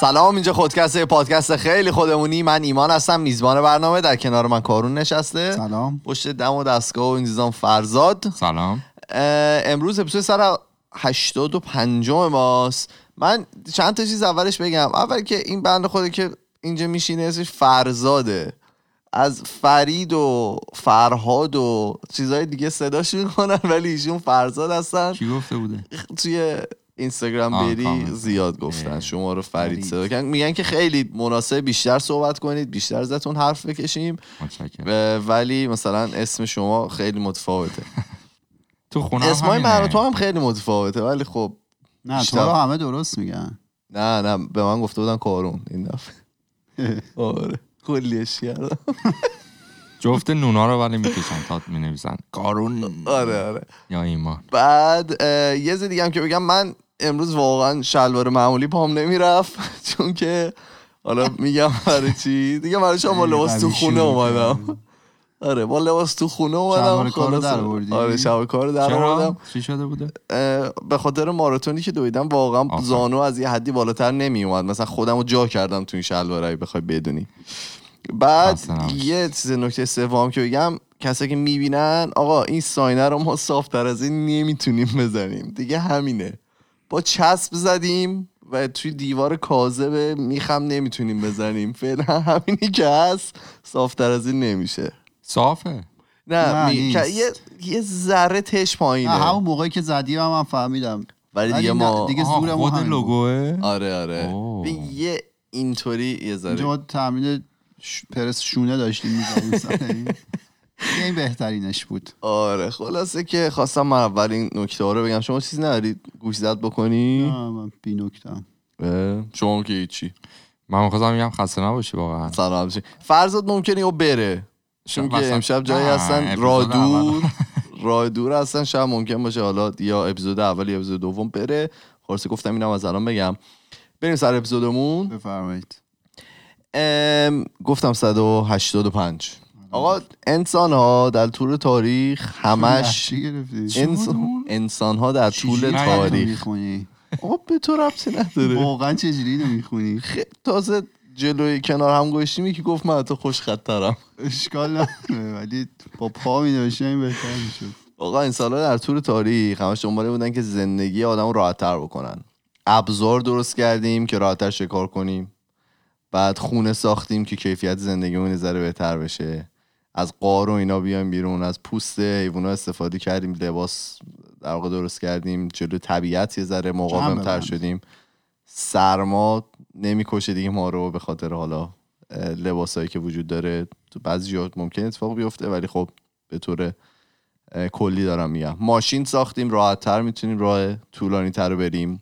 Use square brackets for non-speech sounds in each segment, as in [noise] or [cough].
سلام اینجا خودکسته پادکست خیلی خودمونی. من ایمان هستم میزبان برنامه. در کنار من کارون نشسته. سلام. پشت دم و دستگاه و این فرزاد. سلام. امروز اپیزود سر 85 ماست. من چند تا چیز اولش بگم. اول که این بند خوده که اینجا میشینه اسمش فرزاده. از فرید و فرهاد و چیزهای دیگه صداش می‌کنن ولی ایشون فرزاد هستن. کی گفته بوده؟ توی اینستاگرام بری. زیاد گفتن. اه. شما رو فرید. صدا کردن. میگن که خیلی مناسب بیشتر صحبت کنید بیشتر ازتون حرف بکشیم. ولی مثلا اسم شما خیلی متفاوته. [laughs] تو خونه اسمای من و تو هم خیلی متفاوته ولی خب نه تو بیشتر. رو همه درست میگن. نه نه به من گفته بودن کارون این دفعه. [laughs] آره. کلیش کردم [laughs] جفت نونا رو ولی می‌کشن تا می نویسن کارون آره آره. یا ایمان. بعد یه چیز دیگه هم که بگم من امروز واقعا شلوار معمولی پام نمی‌رفت [laughs] چون که حالا میگم برای چی دیگه برای شما با لباس تو خونه اومدم. آره با لباس تو خونه اومدم شلوار کار رو خلاصه. در؟ آره شب کار رو در آوردم چی شده بوده به خاطر ماراتونی که دویدم واقعا. زانو از یه حدی بالاتر نمی اومد مثلا خودم رو جا کردم تو این شلوارایی بخوای بدونی بعد. یه چیز نکته سوم که بگم کسایی که می‌بینن آقا این ساینه رو ما صافتر از این نمی‌تونیم بزنیم دیگه همینه با چسب زدیم و توی دیوار کاذب میخم نمی‌تونیم بزنیم. فعلا همینی که هست صافتر از این نمیشه. صافه. نه, نه، می... که یه یه ذره تش پایینه. نه همون موقعی که زدی هم من فهمیدم. ولی دیگه ما دیگه زورمون خود. لوگوه؟ آره آره. یه اینطوری یه اینجا ذره ما تمرین ش... پرس شونه داشتیم می‌زنیم [laughs] این بهترینش بود. آره خلاصه که خواستم من اول این نکته رو بگم. شما چیزی ندارید گوش زد بکنی؟ نه، من بی نکتم شما که هیچی. من می‌خواستم میگم خسته نباشی واقعا. سلام. فرزاد ممکنه او بره. چون که امشب جایی هستن اپیزود راه. دور. [laughs] راه دور هستن شب ممکن باشه حالا یا اپیزود اول یا اپیزود دوم بره. خلاصه گفتم اینم از الان بگم. بریم سر اپیزودمون. بفرمایید. ام، گفتم 185 آقا انسان ها در طول تاریخ همش انسان, انسان ها در طول تاریخ. آقا به تو ربطی نداره. واقعا چجوری اینو می‌خونی؟ تازه جلوی کنار هم گوشتی که گفت من تو خوش خطرم اشکال نداره ولی با پا می این بهتر می‌شد. آقا انسان ها در طول تاریخ همش دنباله بودن که زندگی آدم رو راحتتر بکنن. ابزار درست کردیم که راحتتر شکار کنیم. بعد خونه ساختیم که کیفیت زندگیمون ذره بهتر بشه. از قار و اینا بیایم بیرون از پوست حیوونا استفاده کردیم لباس در واقع درست کردیم جلو طبیعت یه ذره مقاوم تر ببند. شدیم. سرما نمی‌کشه دیگه ما رو به خاطر حالا لباسایی که وجود داره. تو بعضی جا ممکن اتفاق بیفته ولی خب به طور کلی دارم میگم. ماشین ساختیم راحت تر می‌تونیم راه طولانی تر رو بریم.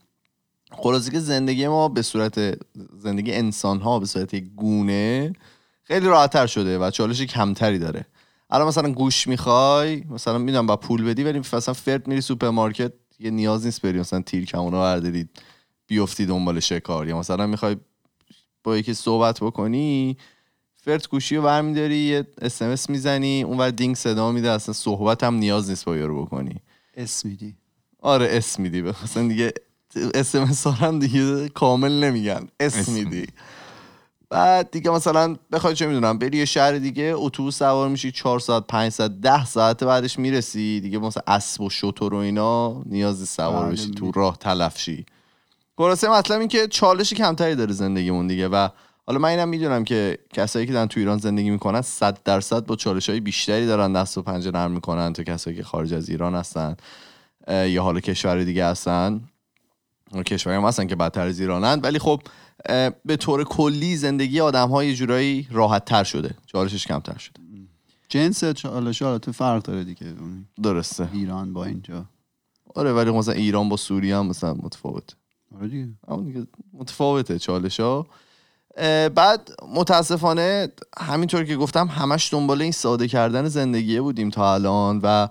خلاصه که زندگی ما به صورت زندگی انسان ها به صورت گونه خیلی راحت تر شده و چالش کمتری داره. الان مثلا گوش می‌خوای مثلا می‌دونم با پول بدی ولی مثلا فرد میری سوپرمارکت یه نیاز نیست بری مثلا تیر کمونا برداری بیفتی دنبال شکار. یا مثلا می‌خوای با یکی صحبت بکنی فرد گوشی رو برمیداری یه اسمس می‌زنی اون ور دینگ صدا میده اصلا صحبت هم نیاز نیست با یارو بکنی. اسم میدی. آره اسم میدی. مثلا دیگه اسمس هم دیگه کامل نمیگن. اسم میدی. بعد دیگه مثلا بخوای چه می‌دونم بری یه شهر دیگه اتوبوس سوار میشی 4 ساعت 5 ساعت 10 ساعت بعدش می‌رسی. دیگه مثلا اسب و شتر و اینا نیازی سوار بله، بشی تو راه تلف شی. خلاصه مطلب این که چالش کمتری داره زندگیمون دیگه و حالا من اینم می‌دونم که کسایی که دارن تو ایران زندگی می‌کنن 100 درصد با چالش های بیشتری دارن دست و پنجه نرم می‌کنن تا کسایی که خارج از ایران هستن یا حالا کشور دیگه هستن. کشوری هم هستن که بدتر از ایرانن. ولی خب به طور کلی زندگی آدم ها یه جورایی راحت تر شده. چالشش کمتر شده. جنس چالش حالت فرق داره دیگه. درسته. ایران با اینجا. آره ولی مثلا ایران با سوریه هم مثلا متفاوته. آره دیگه. دیگه متفاوته چالش ها. بعد متاسفانه همینطور که گفتم همش دنبال این ساده کردن زندگی بودیم تا الان و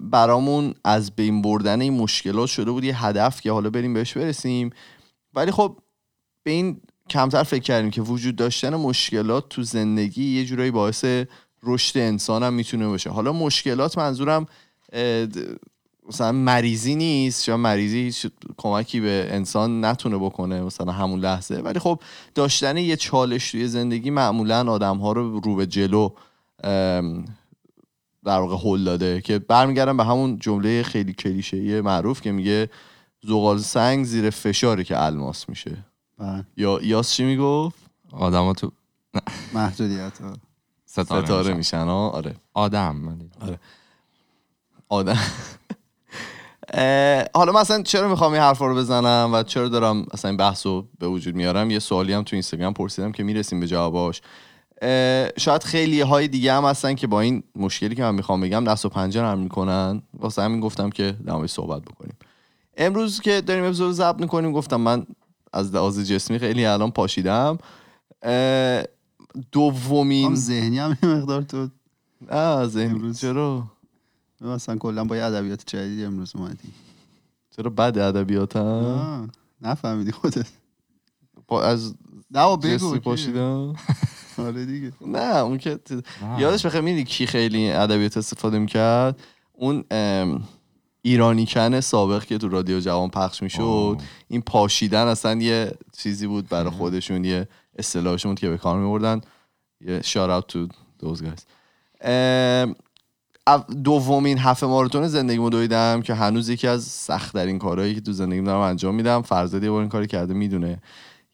برامون از بین بردن این مشکلات شده بود یه هدف که حالا بریم بهش برسیم. ولی خب به این کمتر فکر کردیم که وجود داشتن مشکلات تو زندگی یه جورایی باعث رشد انسان هم می‌تونه باشه حالا مشکلات منظورم مثلا مریضی نیست یا مریضی هیچ کمکی به انسان نتونه بکنه مثلا همون لحظه ولی خب داشتن یه چالش توی زندگی معمولا آدم ها رو رو به جلو در واقع هل داده که برمیگردم به همون جمله خیلی کلیشه‌ای معروف که میگه زغال سنگ زیر فشاره که الماس میشه. یا یاس چی می‌گفت؟ آدم تو محدودیت ها. ستاره, ستاره میشن. ها آره. آدم ولی. آدم. [laughs] حالا مثلا چرا می‌خوام این حرفا رو بزنم و چرا دارم اصلا این بحث رو به وجود میارم؟ یه سوالی هم تو اینستاگرام پرسیدم که می‌رسیم به جواباش. شاید خیلی های دیگه هم هستن که با این مشکلی که من می‌خوام بگم دست و پنجه نرم می‌کنن. واسه همین گفتم که در صحبت بکنیم. امروز که داریم اپیزود رو ضبط می‌کنیم گفتم من از لحاظ جسمی خیلی الان پاشیدم. دومین هم ذهنی هم مقدار تو آه ذهنی. امروز. چرا؟ مثلا کلا با یه ادبیات جدیدی امروز اومدی. چرا بد ادبیاتم نفهمیدی خودت. با از نه بگو. پاشیدم؟ [laughs] آره دیگه. نه اون که. یادش بخیر میدی کی خیلی ادبیات استفاده می‌کرد؟ اون ام، ایرانی کن سابق که تو رادیو جوان پخش می‌شد. این پاشیدن اصلا یه چیزی بود برای خودشون یه اصطلاحشون بود که به کار میبردن. یه shout out to those guys. ام، او- دومین هفته ماراتون زندگیمو دویدم که هنوز یکی از سختترین کارهایی که تو زندگیم دارم انجام میدم. فرزاد یه بار این کاری کرده می‌دونه.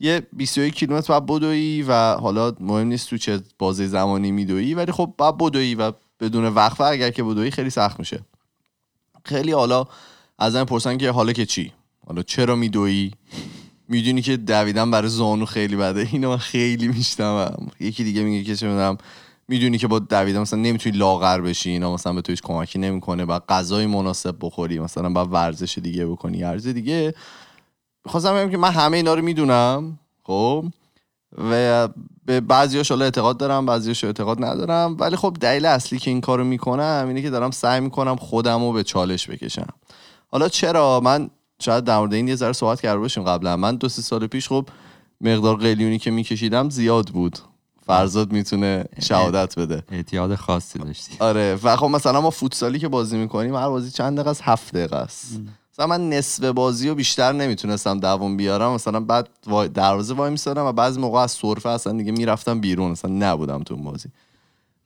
یه 21 کیلومتر باید بدوی و حالا مهم نیست تو چه بازه زمانی میدوی ولی خب باید بدوی و بدون وقفه اگر که بدوی خیلی سخت میشه. خیلی حالا از من پرسن که حالا که چی؟ حالا چرا میدوی می‌دونی که دویدن برای زانو خیلی بده. اینو من خیلی میشتم یکی دیگه میگه که چه می‌دونم می‌دونی که با دویدن مثلا نمی‌تونی لاغر بشی. اینا مثلا به تو هیچ کمکی نمی‌کنه بعد غذای مناسب بخوری. مثلا بعد ورزش دیگه بکنی. ارز دیگه. خواستم بگم که من همه اینا رو می‌دونم. خب؟ و به بعضیاش حالا اعتقاد دارم بعضیاش اعتقاد ندارم. ولی خب دلیل اصلی که این کارو می‌کنم اینه که دارم سعی می‌کنم خودم رو به چالش بکشم. حالا چرا؟ من شاید در مورد این یه ذره صحبت کرده باشیم قبلا. من دو سه سال پیش خب مقدار قلیونی که میکشیدم زیاد بود. فرزاد می‌تونه شهادت بده. اعتیاد خاصی داشتی. آره. و خب مثلا ما فوتسالی که بازی می‌کنیم هر بازی چند دقیقه است؟ هفت دقیقه است. مثلا من نصف بازی رو بیشتر نمی‌تونستم دووم بیارم. مثلا بعد دروازه وای میسادم و بعضی موقع از سرفه اصلا دیگه می‌رفتم بیرون. اصلا نبودم تو اون بازی.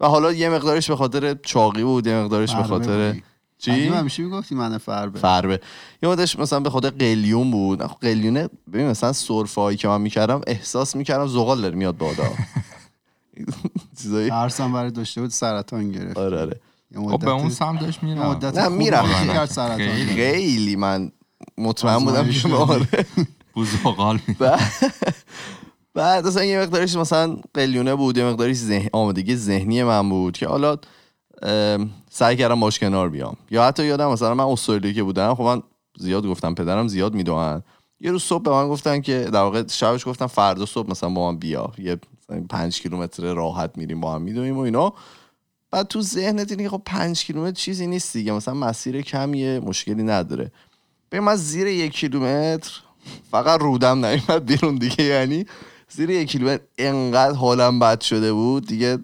و حالا یه مقدارش به خاطر چاقی بود یه مقدارش به خاطر بودی. چی؟ قدیم همیشه می‌گفتی من فربه. فربه. یه مقدارش مثلا به خاطر قلیون بود. نه، خب قلیونه ببین مثلا سرفه هایی که من می‌کردم احساس می‌کردم زغال داره میاد بادا [laughs] چیزایی. برای داشته بود سرطان گرفت. آره آره. خب به اون سمت داشت میرم. مدت نه، میرم. خیلی. خیلی من مطمئن بودم که. آره. می بعد اصلا یه مقدارش مثلا قلیونه بود یه مقدارش ذهن آمادگی ذهنی من بود که حالا سعی کردم باش کنار بیام. یا حتی یادم مثلا من استرالی که بودم خب من زیاد گفتم پدرم زیاد می‌دونن یه روز صبح به من گفتن که در واقع شبش گفتم فردا صبح مثلا با من بیا. یه پنج کیلومتر راحت میریم با هم میدویم و اینا. بعد تو ذهنت اینه خب پنج کیلومتر چیزی نیست دیگه. مثلا مسیر کمیه مشکلی نداره. به من زیر یک کیلومتر فقط رودم نیومد بیرون دیگه. یعنی زیر یک کیلومتر انقدر حالم بد شده بود. دیگه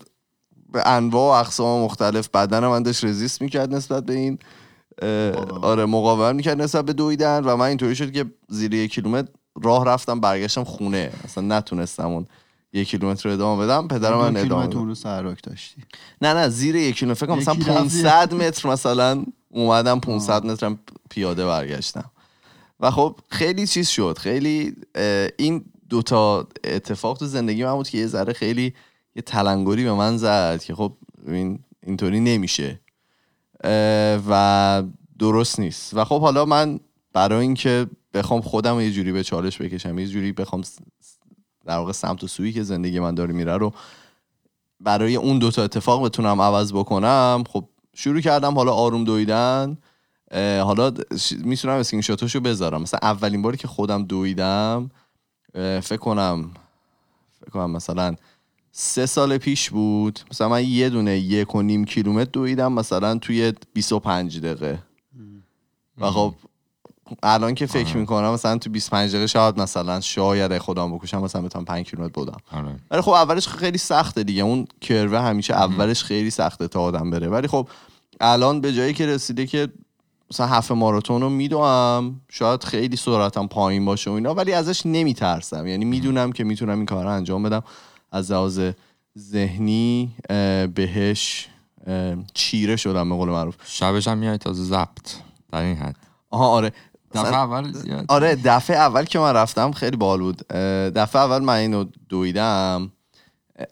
به انواع و اقسام مختلف بدن من داشت رزیست می‌کرد نسبت به این. آره مقاومت می‌کرد نسبت به دویدن و من اینطوری شد که زیر یک کیلومتر راه رفتم برگشتم خونه. اصلا نتونستم اون یک کیلومتر رو ادامه بدم. پدرم من ادامه کیلومتر رو سرک داشتی. نه نه زیر یک کیلومتر فکر مثلا یکی رفت 500 متر مثلا اومدم 500 مترم پیاده برگشتم. و خب خیلی چیز شد. خیلی این دوتا اتفاق تو زندگی من بود که یه ذره خیلی یه تلنگری به من زد که خب این اینطوری نمیشه. و درست نیست. و خب حالا من برای اینکه بخوام خودم یه جوری به چالش بکشم یه جوری بخوام در واقع سمت و سویی که زندگی من داره میره رو برای اون دوتا اتفاق بتونم عوض بکنم خب شروع کردم حالا آروم دویدن حالا می‌تونم اسکرین شاتاشو بذارم. مثلا اولین باری که خودم دویدم فکر کنم فکر کنم مثلا سه سال پیش بود. مثلا من یه دونه یک و نیم کیلومتر دویدم مثلا توی 25 دقیقه. و خب الان که فکر آره. می‌کنم مثلا تو 25 دقیقه شاید مثلا شاید خودم بکشم مثلا بتونم 5 کیلومتر بودم آره. ولی خب اولش خیلی سخته دیگه. اون کروه همیشه اولش خیلی سخته تا آدم بره. ولی خب الان به جایی که رسیده که مثلا هفت ماراتون رو میدوم شاید خیلی سرعتم پایین باشه و اینا ولی ازش نمیترسم. یعنی می‌دونم که می‌تونم این کار رو انجام بدم. از لحاظ ذهنی بهش چیره شدم به قول معروف. شبش هم میای تازه زبط در این حد. آها آره. دفعه اول زیاد آره دفعه اول که من رفتم خیلی باحال بود. دفعه اول من اینو دویدم.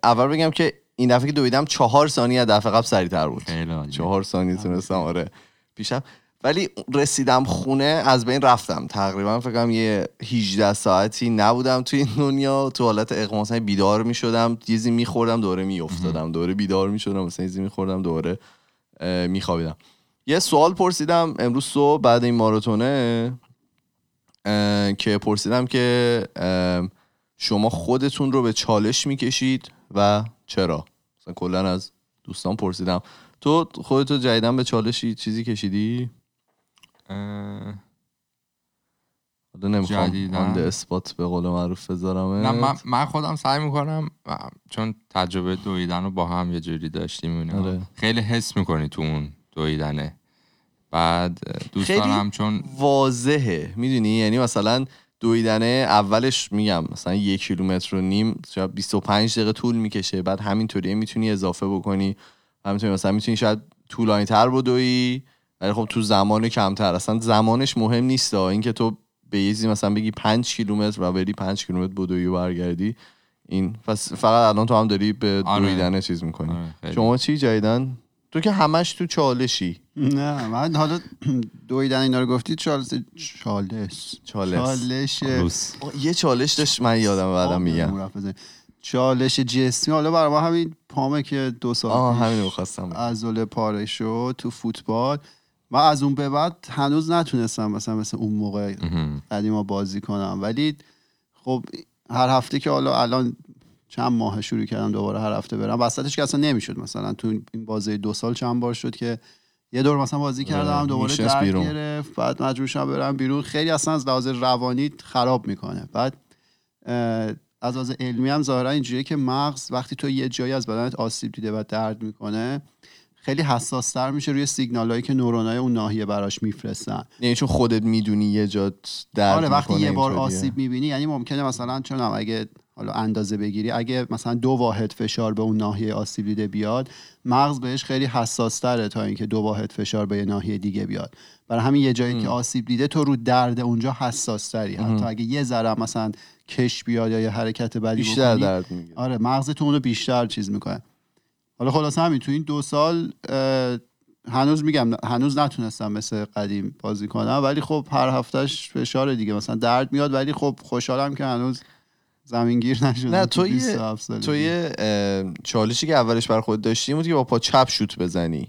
اول بگم که این دفعه که دویدم چهار ثانیه از دفعه قبل سریعتر بود. چهار ثانیه تونستم آره پیشم. ولی رسیدم خونه از بین رفتم. تقریبا فکر کنم یه 18 ساعتی نبودم توی این دنیا. تو حالت مثلا بیدار می‌شدم چیزی میخوردم دوره میافتادم. دوره بیدار می‌شدم مثلا چیزی میخوردم دوره اه، میخوابیدم. یه سوال پرسیدم امروز صبح بعد این ماراتونه که پرسیدم که شما خودتون رو به چالش می‌کشید و چرا مثلا کلا از دوستان پرسیدم تو خودتو جدیدن به چالشی چیزی کشیدی حالا نمی‌خوام؟ آن اثبات به قول معروف بذارم نه من, من خودم سعی می‌کنم چون تجربه دویدن رو با هم یه جوری داشتیم. آره. خیلی حس می‌کنی تو اون دویدنه بعد دوست خیلی دارم چون واضحه. می‌دونی؟ یعنی مثلا دویدنه اولش میگم مثلا یک کیلومتر و نیم شاید 25 دقیقه طول می‌کشه. بعد همینطوری می‌تونی اضافه بکنی. همینطوری مثلا می‌تونی شاید طولانی تر بدوی ولی خب تو زمان کمتر. اصلا زمانش مهم نیست. اینکه تو به یه مثلا بگی 5 کیلومتر و بری 5 کیلومتر بدوی و برگردی این پس فقط الان تو هم داری به آره. دویدن چیز می‌کنی. آره،. شما چی جدیدن تو که همش تو چالشی. نه من حالا دویدن اینا رو گفتی چالش چالش. چالش. یه چالش داشت من یادم بعدم میگم. چالش جسمی. حالا برای ما همین پامه که دو سال همین می‌خواستم عضله پاره شد تو فوتبال. من از اون به بعد هنوز نتونستم مثلا مثل اون موقع. قدیما بازی کنم. ولی خب هر هفته که حالا الان چند ماه شروع کردم دوباره هر هفته برم. وسطش که اصلا نمی‌شد مثلا. تو این بازی دو سال چند بار شد که یه دور مثلا بازی کردم آره، دوباره میشنست درد. گرفت بعد مجبور شدم برم بیرون. خیلی اصلا از لحاظ روانی خراب می‌کنه. بعد از لحاظ علمی هم ظاهرا اینجوریه که مغز وقتی تو یه جایی از بدنت آسیب دیده و درد می‌کنه خیلی حساس تر میشه روی سیگنال هایی که نورونای اون ناحیه براش میفرستن. یعنی چون خودت می‌دونی یه جا درد آره وقتی یه بار. آسیب می‌بینی یعنی ممکنه مثلا چون اگه حالا اندازه بگیری. اگه مثلا دو واحد فشار به اون ناحیه آسیب دیده بیاد مغز بهش خیلی حساس تره تا اینکه دو واحد فشار به یه ناحیه دیگه بیاد. برای همین یه جایی که آسیب دیده تو رو درد اونجا حساس تری حتی اگه یه ذره مثلا کش بیاد یا یه حرکت بدی بیشتر بکنی، درد می‌گیره. آره مغزتون اونو بیشتر چیز می‌کنه. حالا خلاصه همین تو این دو سال هنوز میگم هنوز نتونستم مثل قدیم بازی کنم ولی خب هر هفتهش فشار دیگه. مثلا درد میاد ولی خب خوشحالم که هنوز زمینگیر نشدم نه تو یه 27 سالگی. تو یه چالشی که اولش بر خود داشتی بود که با پا چپ شوت بزنی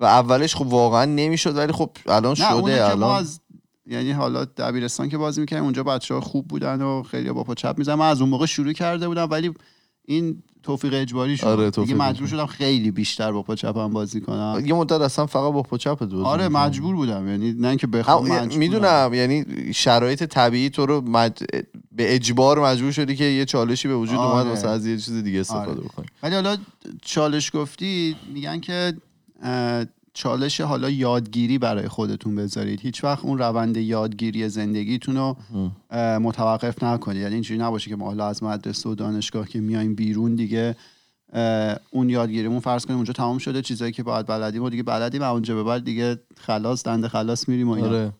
و اولش خب واقعا نمی‌شد ولی خب الان شده الان از یعنی حالا دبیرستان که بازی می‌کردیم اونجا بچه ها خوب بودن و خیلی با پا چپ می‌زنن من از اون موقع شروع کرده بودم ولی این توفیق اجباری شد آره، دیگه مجبور شدم خیلی بیشتر با پا چپم بازی کنم یه مدت اصلا فقط با پا چپ بود آره مجبور بودم یعنی نه اینکه بخوام. می‌دونم یعنی شرایط طبیعی تو رو مج... به اجبار مجبور شدی که یه چالشی به وجود اومد آره. واسه از یه چیز دیگه استفاده آره. بکنی ولی حالا چالش گفتی میگن که چالش حالا یادگیری برای خودتون بذارید. هیچ وقت اون روند یادگیری زندگیتون رو متوقف نکنید. یعنی اینجوری نباشه که ما حالا از مدرسه و دانشگاه که میایم بیرون دیگه اون یادگیریمون فرض کنیم اونجا تمام شده. چیزایی که باید بلدیم و دیگه بلدیم. و اونجا به بعد دیگه خلاص دنده خلاص میریم و اینا.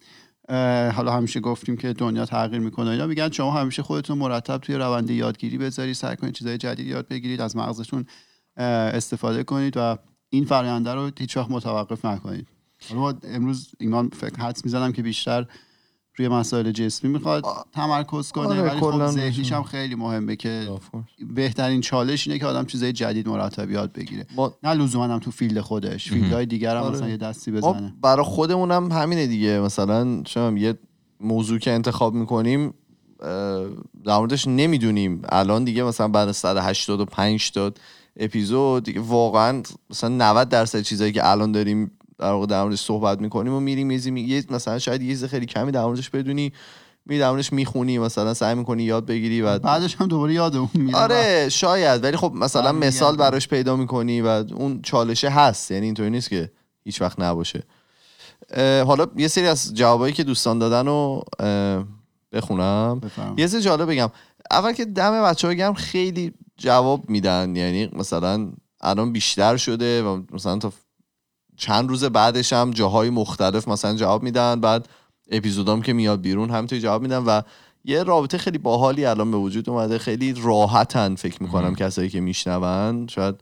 آره. حالا همیشه گفتیم که دنیا تغییر می‌کنه اینا. میگن شما همیشه خودتون مرتب توی روند یادگیری بذارید سعی کنید چیزای جدید یاد بگیرید از مغزتون استفاده کنید و این فراینده رو هیچ وقت متوقف نکنید. حالا امروز ایمان فکر حدس می‌زنم که بیشتر روی مسائل جسمی می‌خواد تمرکز کنه آره، ولی خب ذهنیش. هم خیلی مهمه که. بهترین چالش اینه که آدم چیزای جدید مرتب یاد بگیره. ما نه لزوما هم تو field خودش. field های دیگر هم آره. مثلا یه دستی بزنه. برای خودمون هم همینه دیگه. مثلا شما یه موضوع که انتخاب می‌کنیم در موردش نمی‌دونیم. الان دیگه مثلا بعد از 185 تا اپیزود. دیگه واقعا مثلا 90 درصد چیزایی که الان داریم در واقع در موردش صحبت می‌کنیم و میریم یه چیزی می- یه مثلا شاید یه چیز خیلی کمی در موردش بدونی می در موردش می‌خونی مثلا سعی می‌کنی یاد بگیری و بعدش هم دوباره یادمون میره. آره شاید. ولی خب مثلا. مثال براش پیدا می‌کنی و اون چالشه هست. یعنی اینطوری نیست که هیچ وقت نباشه. حالا یه سری از جوابایی که دوستان دادن رو بخونم. بفرمایید. یه سری جالب بگم. اول که دم بچه ها گرم خیلی جواب میدن. یعنی مثلا الان بیشتر شده و مثلا تا چند روز بعدش هم جاهای مختلف مثلا جواب میدن. بعد اپیزودام که میاد بیرون همینطوری جواب میدن و یه رابطه خیلی باحالی الان به وجود اومده. خیلی راحتن فکر می‌کنم کسایی که میشنون. شاید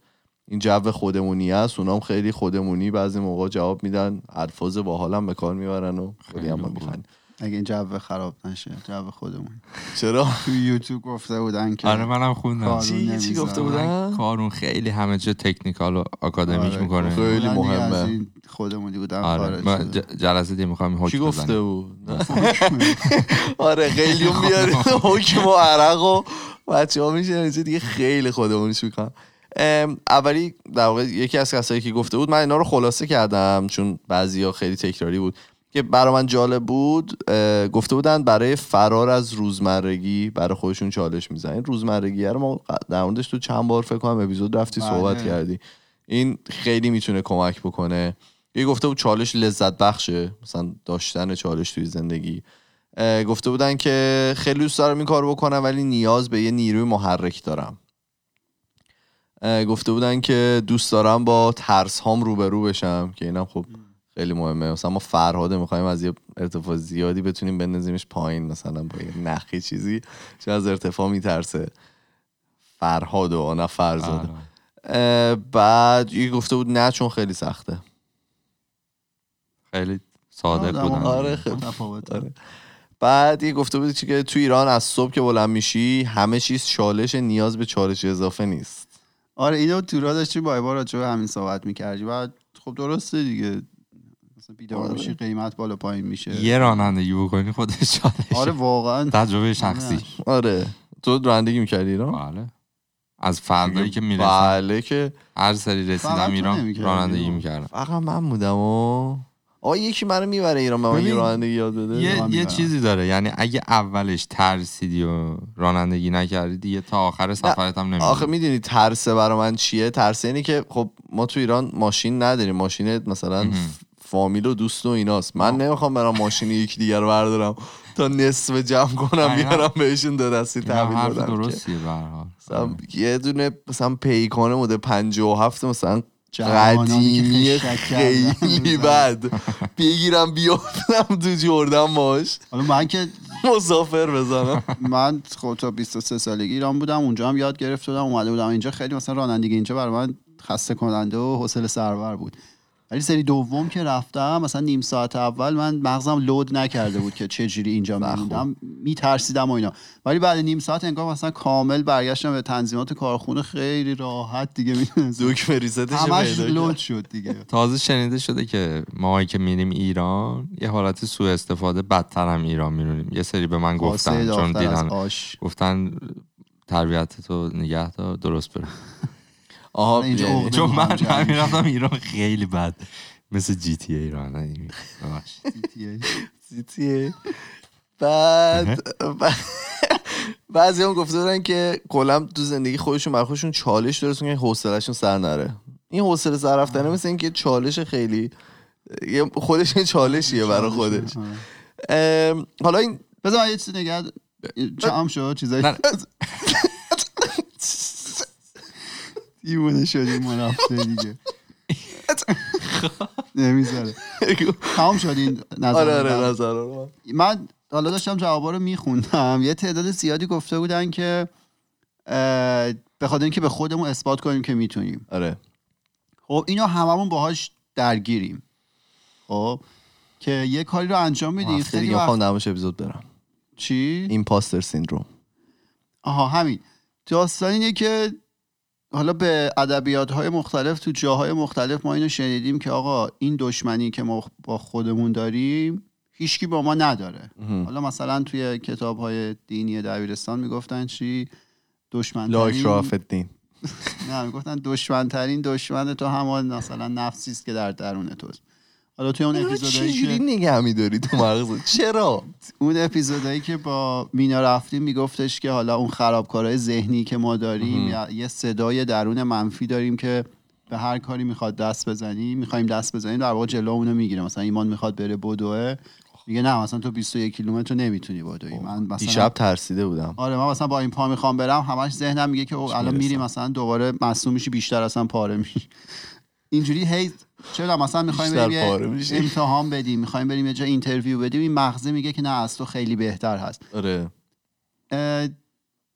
این جو خودمونی است. اونام خیلی خودمونی بعضی موقع جواب میدن. الفاظ باحالم به کار می‌برن و خیلی هم اگه این جو خراب نشه جو خودمون. چرا؟ تو یوتیوب گفته بودن که آره منم خوندم. چی؟ چی. گفته بودن؟ کارون خیلی همه جا تکنیکال و آکادمیک آره، می‌کنه. گفته خیلی مهمه. خودمونی بودن آره. ج- جلسه دی می‌خوام حکم گفته بزنیم بود؟ [laughs] آره خیلی اون بیارید. [laughs] حکم و عرق و بچه ها میشه دیگه خیلی خودمونیش می‌کنم اولی در واقع یکی از کسایی که گفته بود من اینا رو خلاصه کردم چون بعضی خیلی تکراری بود. که برای من جالب بود گفته بودن برای فرار از روزمرگی برای خودشون چالش می‌زنن. روزمرگی رو ما در موردش تو چند بار فکر کنم اپیزود رفتی بله. صحبت کردی. این خیلی می‌تونه کمک بکنه. یه گفته بود چالش لذت بخشه مثلا داشتن چالش توی زندگی. گفته بودن که خیلی دوست دارم این کار بکنم ولی نیاز به یه نیروی محرک دارم. گفته بودن که دوست دارم با ترس هام روبرو بشم که اینم خب خیلی مهمه. مثلا ما فرهاده می‌خوایم از یه ارتفاع زیادی بتونیم بندازیمش پایین مثلا با یه نخی چیزی. چون از ارتفاع میترسه. فرهاد و نه فرزاده آره. بعد یه گفته بود نه چون خیلی سخته. خیلی صادق بودن. آره، خیلی. آره. بعد یه گفته بود که تو ایران از صبح که بلند میشی همه چیز چالش نیاز به چالش اضافه نیست. آره اینو تو را داشتی با ایبار راجع به همین صحبت می‌کردی؟ بعد خب درسته دیگه. مثلا بیدار آره. میشی قیمت بالا پایین میشه. یه رانندگی بکنی خودش چالشه آره واقعا. تجربه شخصی. آره. تو رانندگی می‌کردی ایران؟ بله. از فردایی که می‌رسم بله که هر سری رسیدم ایران. رانندگی می‌کردم. فقط من بودم و آقا یکی منو می‌بره ایران به من رانندگی یاد بده. یه, یه. چیزی داره. یعنی اگه اولش ترسیدی و رانندگی نکردی دیگه تا آخر سفرت هم آخه نمیدی می‌دونی ترسه برای من چیه؟ ترسه اینه که خب ما تو ایران ماشین نداریم. ماشین مثلا. فامیل و دوست و ایناست. من نمی‌خوام برم ماشین یکی دیگر رو بردارم. تا نصف جمع کنم. بیارم بهشون دو دستی تحویل بدم درستیه. مثلا یه دونه مثلا پیکانه مده 57 مثلا قدیمی. خیلی بد. بگیرم بیافتم تو جردن باش. حالا من که مسافر بزنم. من خب تا 23 سالگی ایران بودم اونجا هم یاد گرفته بودم اومده بودم اینجا. خیلی مثلا رانندگی اینجا برای من خسته کننده و حوصله سربر بود. ولی سری دوم که رفتم مثلا نیم ساعت اول من مغزم لود نکرده بود که چه جوری اینجا میموندم. میترسیدم و اینا. ولی بعد نیم ساعت انگار مثلا کامل برگشتم به تنظیمات کارخونه خیلی راحت دیگه دوک [laughs] فریزتش همش لود. شد دیگه. تازه شنیده شده که ماهایی که میریم ایران یه حالت سوء استفاده بدتر هم ایران میرونیم. یه سری به من گفتن چون دیدن گفتن تربیت تو نگه دار درست بره. [laughs] آها یعنی- چون من همین رفتم ایران خیلی بد. مثل جی تی ایران. ببخشید. [laughs] بشه. CTA. بعد بعضی هم گفته بودن که کلا تو زندگی خودشون بر خودشون چالش درستون که حوصلهشون سر نره. این حوصله سر رفتنه مثل اینکه چالش خیلی خودش یه چالشیه برای خودش. حالا این بذار یه چیزی نگه چم شد چیزایی. [laughs] دیوونه شدیم ما رفته دیگه. [laughs] نمی‌ذاره. تمام شد این نظر آره آره. نظر من حالا داشتم جوابا رو میخوندم. یه تعداد زیادی گفته بودن که به خاطر اینکه به خودمون اثبات کنیم که می‌تونیم. آره. خب اینو هممون باهاش درگیریم. خب که یه کاری رو انجام میدیم. خیلی می‌خوام نماش اپیزود برم. چی؟ ایمپاستر سیندروم آها همین. داستان اینه که حالا به ادبیات های مختلف تو جاهای مختلف ما اینو شنیدیم که آقا این دشمنی که ما با خودمون داریم هیچکی با ما نداره. حالا مثلا توی کتاب های دینی دبیرستان می‌گفتن چی؟ دشمن لایک رافت الدین [laughs] نه می‌گفتن دشمن ترین دشمن تو همان مثلا نفسی است که در درون توست. حالا توی اون اپیزودایی چجوری که نگه میداری تو مغزت [laughs] چرا؟ اون اپیزودایی که با مینا رفتیم میگفتش که حالا اون خرابکارهای ذهنی که ما داریم. یا یه صدای درون منفی داریم که به هر کاری می‌خواد دست بزنی می‌خوایم دست بزنیم در واقع جلو اونو می‌گیره. مثلا ایمان می‌خواد بره بدوه میگه نه مثلا تو 21 کیلومتر نمی‌تونی بدوی. من مثلا دیشب ترسیده بودم. آره من مثلا با این پا می‌خوام برم همش ذهنم میگه که او الان. میری مثلا دوباره مصوم میشی بیشتر اصلا پاره میشی. اینجوری هی چرا مثلا می‌خوایم بریم. امتحان بدیم می‌خوایم بریم یه جا اینترویو بدیم. این مغزه میگه که نه از تو خیلی بهتر هست. آره.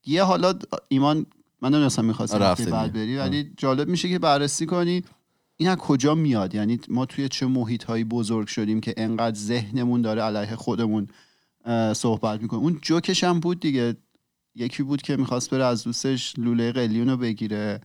یه حالا ایمان من نمی‌دونستم می‌خواستم آره، بعد. بری ولی جالب میشه که بررسی کنی این از کجا میاد. یعنی ما توی چه محیط هایی بزرگ شدیم که انقدر ذهنمون داره علیه خودمون صحبت می‌کنه. اون جوکش هم بود دیگه. یکی بود که می‌خواست بره از دوستش لوله قلیون رو بگیره.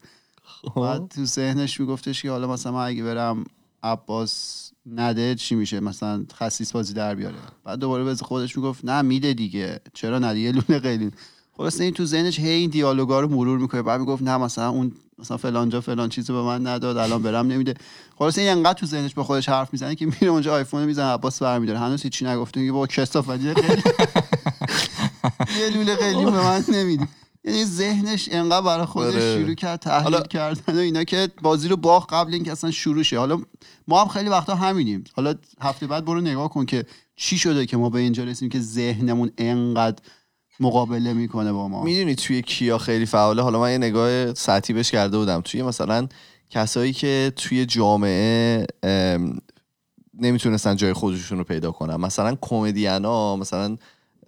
بعد تو ذهنش میگفتش که حالا مثلا من اگه برم عباس نده چی میشه؟ مثلا خصیص بازی در بیاره. بعد دوباره به خودش می‌گفت نه میده دیگه. چرا نده یه لونه قلیون خلاص این تو ذهنش هی این دیالوگا رو مرور می‌کنه. بعد می‌گفت نه مثلا اون مثلا فلان جا فلان چیزو به من نداد الان برم نمیده. خلاص این انقدر تو ذهنش با خودش حرف می‌زنه که میره اونجا آیفون می‌زنه عباس برمیداره. هنوز هیچی نگفته میگه با کسافت یه [laughs] لوله قلیون به من نمیدی. یعنی ذهنش انقدر برای خودش آره. شروع کرد تحلیل حالا- کردن و اینا که بازی رو باخت قبل اینکه اصلا شروع شه. حالا ما هم خیلی وقتا همینیم. حالا هفته بعد برو نگاه کن که چی شده که ما به اینجا رسیم که ذهنمون انقدر مقابله می‌کنه با ما. می‌دونی توی کیا خیلی فعاله؟ حالا من یه نگاه سطحی بهش کرده بودم. توی مثلا کسایی که توی جامعه ام، نمی‌تونستن جای خودشون رو پیدا کنن. مثلا کمدینا مثلا اه،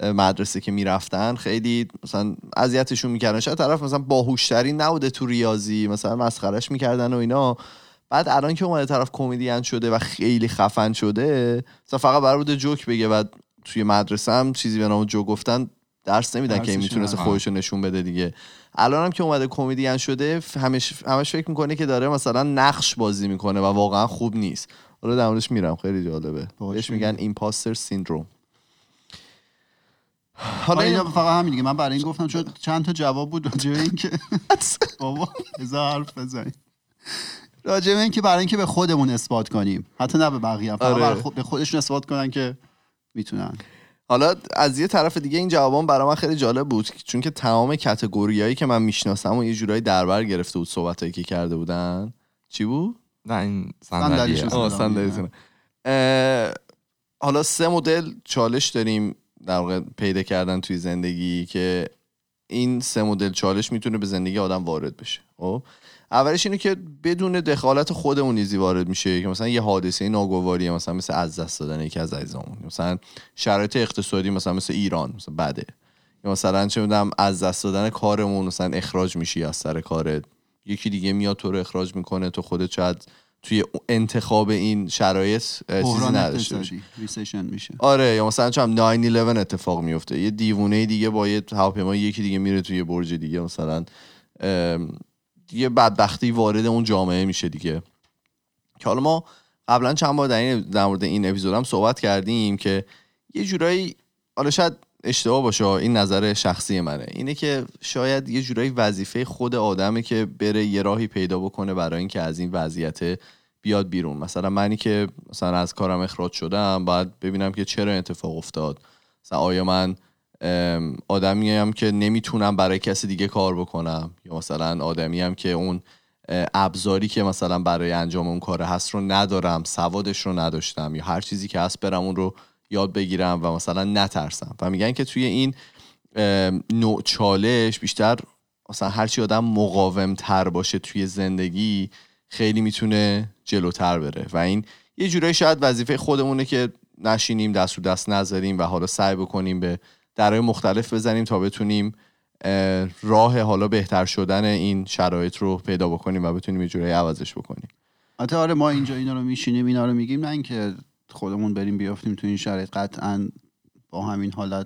مدرسه که می‌رفتن خیلی مثلا اذیتشون می‌کردن. شاید طرف مثلا باهوشترین نبوده تو ریاضی مثلا مسخرش می‌کردن و اینا. بعد الان که اومده طرف کمدین شده و خیلی خفن شده مثلا فقط برای بوده جوک بگه و توی مدرسه هم چیزی به نام جو گفتن درس نمیدن که این می‌تونست. خودش رو نشون بده دیگه. الان هم که اومده کمدین شده همش همش فکر می‌کنه که داره مثلا نقش بازی می‌کنه و واقعا خوب نیست. حالا در میرم خیلی جالبه. بهش. میگن ایمپاستر سیندروم حالا حالا اینا این فقط همین دیگه. من برای این گفتم چون چند تا جواب بود راجع به این که [laughs] بابا بذار حرف بزنیم. راجع به این که برای اینکه به خودمون اثبات کنیم. حتی نه به بقیه. فقط آره. برای خود- به خودشون اثبات کنن که می‌تونن. حالا از یه طرف دیگه این جوابان برای من خیلی جالب بود چون که تمام کتگوریایی که من می‌شناسم و یه جورایی دربر گرفته بود صحبتایی که کرده بودن. چی بود؟ نه این. اه، حالا سه مدل چالش داریم. در واقع پیدا کردن توی زندگی که این سه مدل چالش می‌تونه به زندگی آدم وارد بشه خب؟ اولش اینه که بدون دخالت خودمون نیزی وارد میشه که مثلا یه حادثه ناگواری مثلا مثل از دست دادن یکی از عزیزامون مثلا شرایط اقتصادی مثلا مثل ایران مثلا بده. یا مثلا چه می‌دونم از دست دادن کارمون مثلا اخراج میشی از سر کارت. یکی دیگه میاد تو رو اخراج می‌کنه تو خودت شاید توی انتخاب این شرایط چیزی نداشته ریسیشن میشه. آره یا مثلا چم 911 اتفاق میفته. یه دیوونه دیگه با یه هواپیما یکی دیگه میره توی برج دیگه مثلا یه بدبختی وارد اون جامعه میشه دیگه. که حالا ما قبلا چند بار در, این در مورد این اپیزود هم صحبت کردیم که یه جورایی حالا شاید اشتباه باشه این نظر شخصی منه. اینه که شاید یه جورایی وظیفه خود آدمه که بره یه راهی پیدا بکنه برای اینکه از این وضعیت بیاد بیرون. مثلا منی که مثلا از کارم اخراج شدم باید ببینم که چرا اتفاق افتاد. مثلا آیا من آدمی هم که نمی‌تونم برای کسی دیگه کار بکنم؟ یا مثلا آدمی هم که اون ابزاری که مثلا برای انجام اون کار هست رو ندارم سوادش رو نداشتم یا هر چیزی که هست برم اون رو یاد بگیرم و مثلا نترسم. و میگن که توی این نوع چالش بیشتر مثلا هرچی آدم مقاوم تر باشه توی زندگی خیلی می‌تونه جلوتر بره. و این یه جورایی شاید وظیفه خودمونه که نشینیم دست رو دست نذاریم و حالا سعی بکنیم به درهای مختلف بزنیم تا بتونیم اه، راه حالا بهتر شدن این شرایط رو پیدا بکنیم و بتونیم یه جورایی عوضش بکنیم. حتی آره ما اینجا اینا رو میشینیم اینا رو میگیم نه اینکه خودمون بریم بیافتیم تو این شرایط قطعا با همین حالت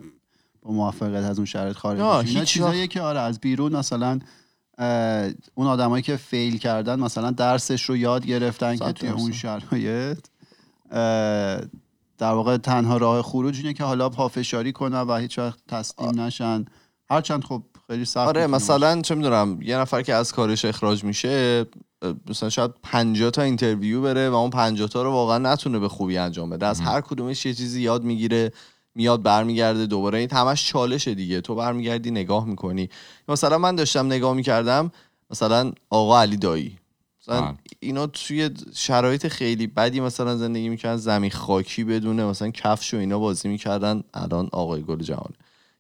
با موفقیت از اون شرایط خارج. اینا چیزاییه که آره از بیرون مثلا اون آدمایی که fail کردن مثلا درسش رو یاد گرفتن که توی. اون شرایط در واقع تنها راه خروج اینه که حالا پافشاری کنن و هیچ وقت تسلیم نشن هرچند خب خیلی سخت آره. مثلا چه می‌دونم یه نفر که از کارش اخراج میشه مثلا شاید 50 تا interview بره و اون 50 تا رو واقعا نتونه به خوبی انجام بده. از هر کدومش یه چیزی یاد می‌گیره میاد برمیگرده دوباره. این همش چالشه دیگه. تو برمیگردی نگاه می‌کنی. مثلا من داشتم نگاه می‌کردم مثلا آقا علی دایی. مثلا بله. اینا توی شرایط خیلی بدی مثلا زندگی می‌کردن زمین خاکی بدونه مثلا کفش و اینا بازی می‌کردن. الان آقای گل جهان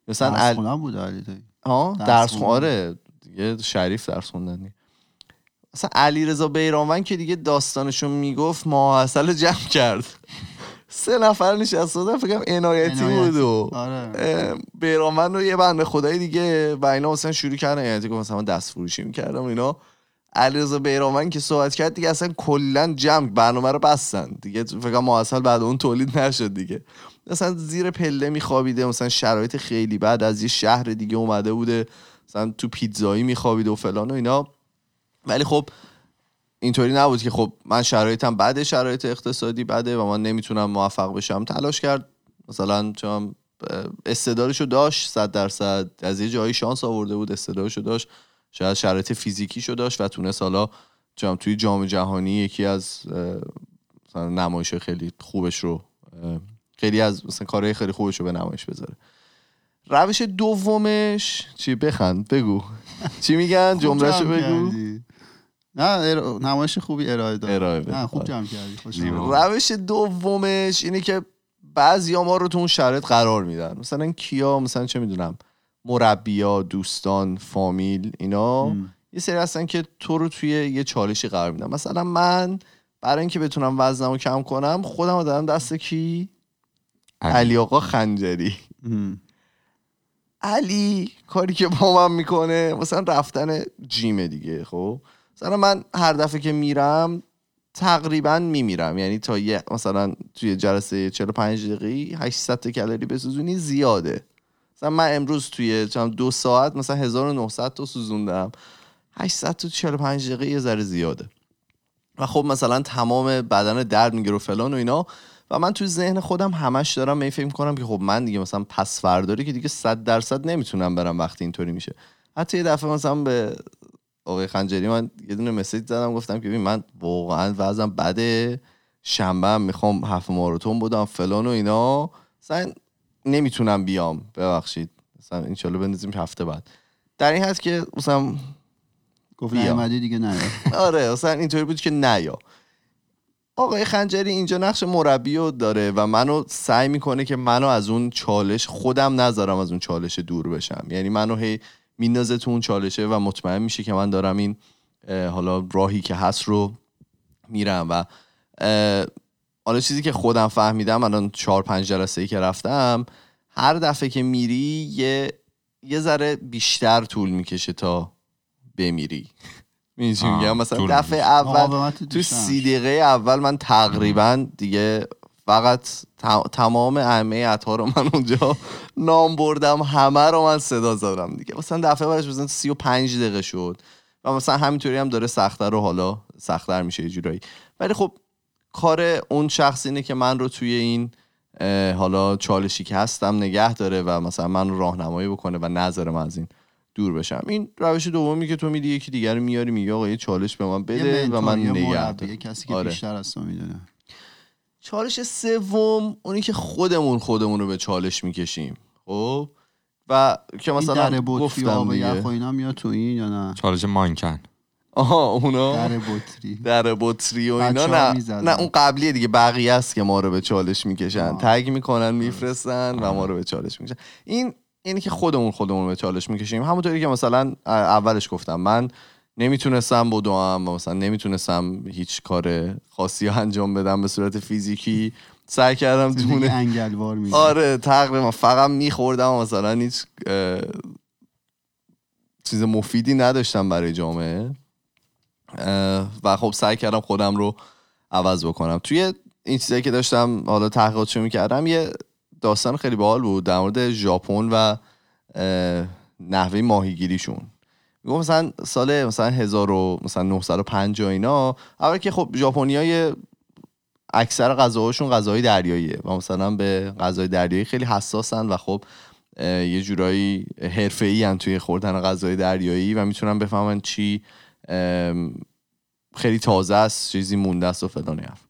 مثلا. خونم بود علی دایی. ها درس درس خوندن. آره دیگه شریف درس خوندن دیگه. مثلا علیرضا بیرانوند که دیگه داستانشو می‌گفت ماحصل جمع کرد سه نفر نشسته بودن فکر کنم عنایتی. بود و آره بیرانوند و یه بنده خدایی دیگه و اینا مثلا شروع کردن عنایتی گفت مثلا دست فروشی می‌کردم و اینا علیرضا بیرانوند که صحبت کرد دیگه اصلا کلا جمع برنامه رو بستن. دیگه فکر ماحصل بعد اون تولید نشد دیگه. مثلا زیر پله میخوابیده مثلا شرایط خیلی بعد از یه شهر دیگه اومده بوده مثلا تو پیتزایی میخوابیده و فلان و اینا. ولی خب اینطوری نبود که خب من شرایطم بعد شرایط اقتصادی بده و من نمی‌تونم موفق بشم. تلاش کرد. مثلا چون استعدادشو داشت صد درصد. از یه جایی شانس آورده بود استعدادشو داشت. شاید شرایط فیزیکیشو داشت و تونست حالا چون توی جام جهانی یکی از مثلا نمایش خیلی خوبش رو خیلی از مثلا کارهای خیلی خوبش رو به نمایش بذاره روش دومش چی بخند بگو [laughs] چی میگن جملهشو بگو. نه ار- نمایش خوبی ارائه داد ارائه. نه خوب آره. جمع کردی. روش دومش اینه که بعضی ما رو تو اون شرایط قرار میدن مثلا کیا مثلا چه می‌دونم مربیا دوستان فامیل اینا. ام. یه سری هستن که تو رو توی یه چالشی قرار میدن. مثلا من برای اینکه بتونم وزنمو کم کنم خودم رو دارم دست کی؟ علی. آقا خنجری. ام. علی کاری که با من می‌کنه مثلا رفتن جیم دیگه خب. مثلا من هر دفعه که میرم تقریبا میمیرم. یعنی تا یه مثلا توی جلسه 45 دقیقه 800 تا کالری بسوزونی زیاده. مثلا من امروز توی دو ساعت مثلا 1900 تا سوزوندم. 800 تا 45 دقیقه یه ذره زیاده. و خب مثلا تمام بدن درد می‌گیره و فلان و اینا. و من توی ذهن خودم همش دارم می فکر کنم که خب من دیگه مثلا پس فرداری که دیگه 100 درصد نمی‌تونم برم وقتی اینطوری میشه. حتی یه دفعه مثلا به آقای خنجری من یه دونه مسیج زدم گفتم که ببین من واقعا وزنم بده. شنبه می‌خوام هفت ماراتون بودم فلان و اینا. مثلا نمی‌تونم بیام. ببخشید. مثلا انشالله بندازیم هفته بعد. در این حد که مثلا گفت. نیومدی دیگه نه. آره مثلا اینطوری بود که نیا آقای خنجری اینجا نقش مربی رو داره و منو سعی می‌کنه که منو از اون چالش خودم نذارم از اون چالش دور بشم. یعنی منو هی میندازه تو اون چالشه و مطمئن میشه که من دارم این حالا راهی که هست رو میرم و حالا چیزی که خودم فهمیدم الان چهار پنج جلسه ای که رفتم هر دفعه که میری یه یه ذره بیشتر طول می‌کشه تا بمیری. [laughs] می‌دونی میگم؟ مثلا دفعه. اول تو. سی دقیقه اول من تقریبا دیگه فقط تمام اهمه عطا رو من اونجا نام بردم همه رو من صدا زدم دیگه. مثلا دفعه بعدش مثلا سی و پنج دقیقه شد و مثلا همینطوری هم داره سختتر رو حالا سختتر میشه یه جورایی. ولی خب کار اون شخص اینه که من رو توی این حالا چالشی که هستم نگه داره و مثلا من رو راهنمایی بکنه و نذاره من از این دور بشم. این روش دومی که تو میدی یکی دیگر رو میاری میگه آقا یه چالش به من بده و من نگه. یه کسی که آره. بیشتر از تو می‌دونه. چالش سوم اونی که خودمون خودمون رو به چالش می‌کشیم. خب؟ و که مثلا گفتم دیگه. اینا میاد تو این یا نه؟ چالش مانکن. آها اونا در بطری. در بطری و اینا. نه. نه اون قبلیه دیگه بقیه است که ما رو به چالش می‌کشن. تگ می‌کنن میفرستن و ما رو به چالش می‌کشن. این اینی که خودمون خودمون به چالش می‌کشیم. همونطوری که مثلا اولش گفتم. من نمی‌تونستم بدوم و مثلا نمی‌تونستم هیچ کار خاصی انجام بدم به صورت فیزیکی. سعی کردم دونه انگلوار میده آره تقریبا فقط میخوردم و مثلا هیچ چیز مفیدی نداشتم برای جامعه. و خب سعی کردم خودم رو عوض بکنم. توی این چیزایی که داشتم حالا تحقیقاتشو می‌کردم یه داستان خیلی باحال بود در مورد ژاپن و نحوه ماهیگیریشون. میگم مثلا سال مثلا 1000 و مثلا 950 اینا اول که خب ژاپنیای اکثر غذاهاشون غذای دریاییه و مثلا به غذای دریایی خیلی حساسن و خب یه جورایی حرفه‌ای توی خوردن غذای دریایی و می‌تونن بفهمن چی خیلی تازه است چیزی مونده است و فلان حرف.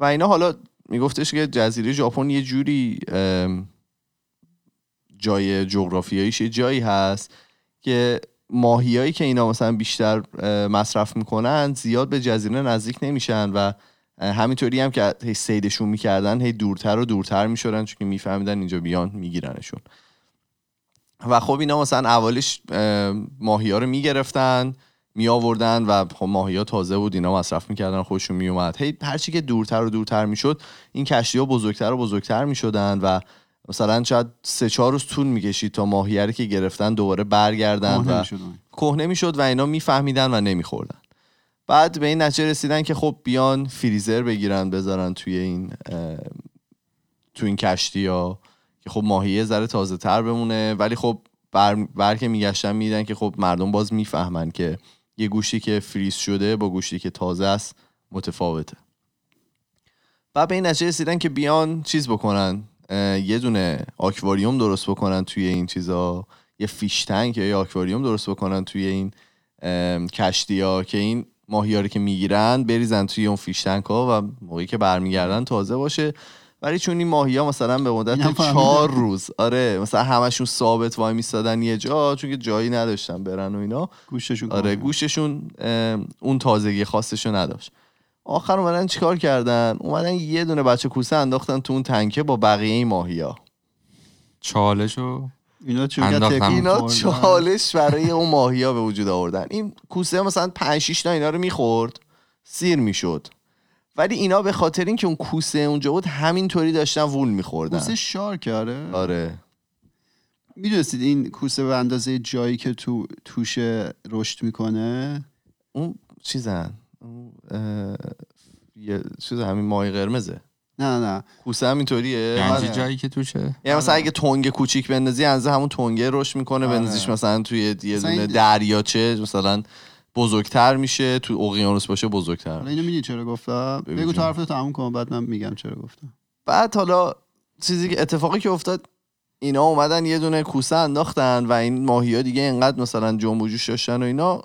و اینا حالا میگفتش که جزیره ژاپن یه جوری جای جغرافیاییش یه جایی هست که ماهیایی که اینا مثلا بیشتر مصرف می‌کنن زیاد به جزیره نزدیک نمیشن و همینطوری هم که هی سیدشون می‌کردن هی دورتر و دورتر می‌شدن چون که میفهمیدن اینجا بیان میگیرنشون. و خب اینا مثلا اولش ماهی ها رو می‌گرفتن. می آوردن و خب ماهی ها تازه بود اینا مصرف می‌کردن خوششون می اومد هی هرچی که دورتر و دورتر می‌شد این کشتی ها بزرگتر و بزرگتر می‌شدن و مثلا شاید سه چهار روز طول می‌کشید تا ماهیه که گرفتن دوباره برگردن و. کهنه می‌شد و اینا میفهمیدن و نمیخوردن. بعد به این نتیجه رسیدن که خب بیان فریزر بگیرن بذارن توی این تو این کشتی ها که خب ماهیه ذره تازه تر بمونه. ولی خب بر, بر که میگشتن میدن که خب مردم باز می‌فهمن که یه گوشتی که فریز شده با گوشتی که تازه است متفاوته. بعد به این نتیجه رسیدن که بیان چیز بکنن یه دونه آکواریوم درست بکنن توی این چیزا یه فیش تنک یا یه آکواریوم درست بکنن توی این کشتی ها که این ماهی رو که می‌گیرن بریزن توی اون فیش تنک ها و موقعی که برمیگردن تازه باشه. ولی چون این ماهی ها مثلا به مدت. چهار روز آره مثلا همشون ثابت وای میستادن یه جا چون که جایی نداشتن برن و اینا. گوشتشون آره. گوششون اون تازگی خاصشو نداشت. آخر اومدن چیکار کردن؟ اومدن یه دونه بچه کوسه انداختن تو اون تنکه با بقیه این ماهیا چالشو اینا اینا. چالش برای اون ماهیا به وجود آوردن. این کوسه مثلا 5 6 تا اینا رو می‌خورد سیر می‌شد. ولی اینا به خاطر اینکه اون کوسه اونجا بود همینطوری داشتن وول میخوردن. کوسه شارک آره. آره. می‌دونستید این کوسه به اندازه جایی که تو توش رشد می‌کنه؟ اون چیزن؟ اون اه، یه چیز همین ماهی قرمزه. نه نه نه. کوسه همینطوریه. یعنی آره. جایی که توشه؟ یعنی مثلا. اگه تنگ کوچیک بندازی از همون تنگه رشد می‌کنه آره. بندازیش مثلا توی یه دونه دریاچه مثلا بزرگتر میشه تو اقیانوس باشه بزرگتر اینو می‌دونی چرا گفتم بگو. طرف رو تموم کن بعد من میگم چرا گفتم بعد حالا چیزی که اتفاقی که افتاد اینا اومدن یه دونه کوسه انداختن و این ماهی ها دیگه اینقدر مثلا جنب و جوش داشتن و اینا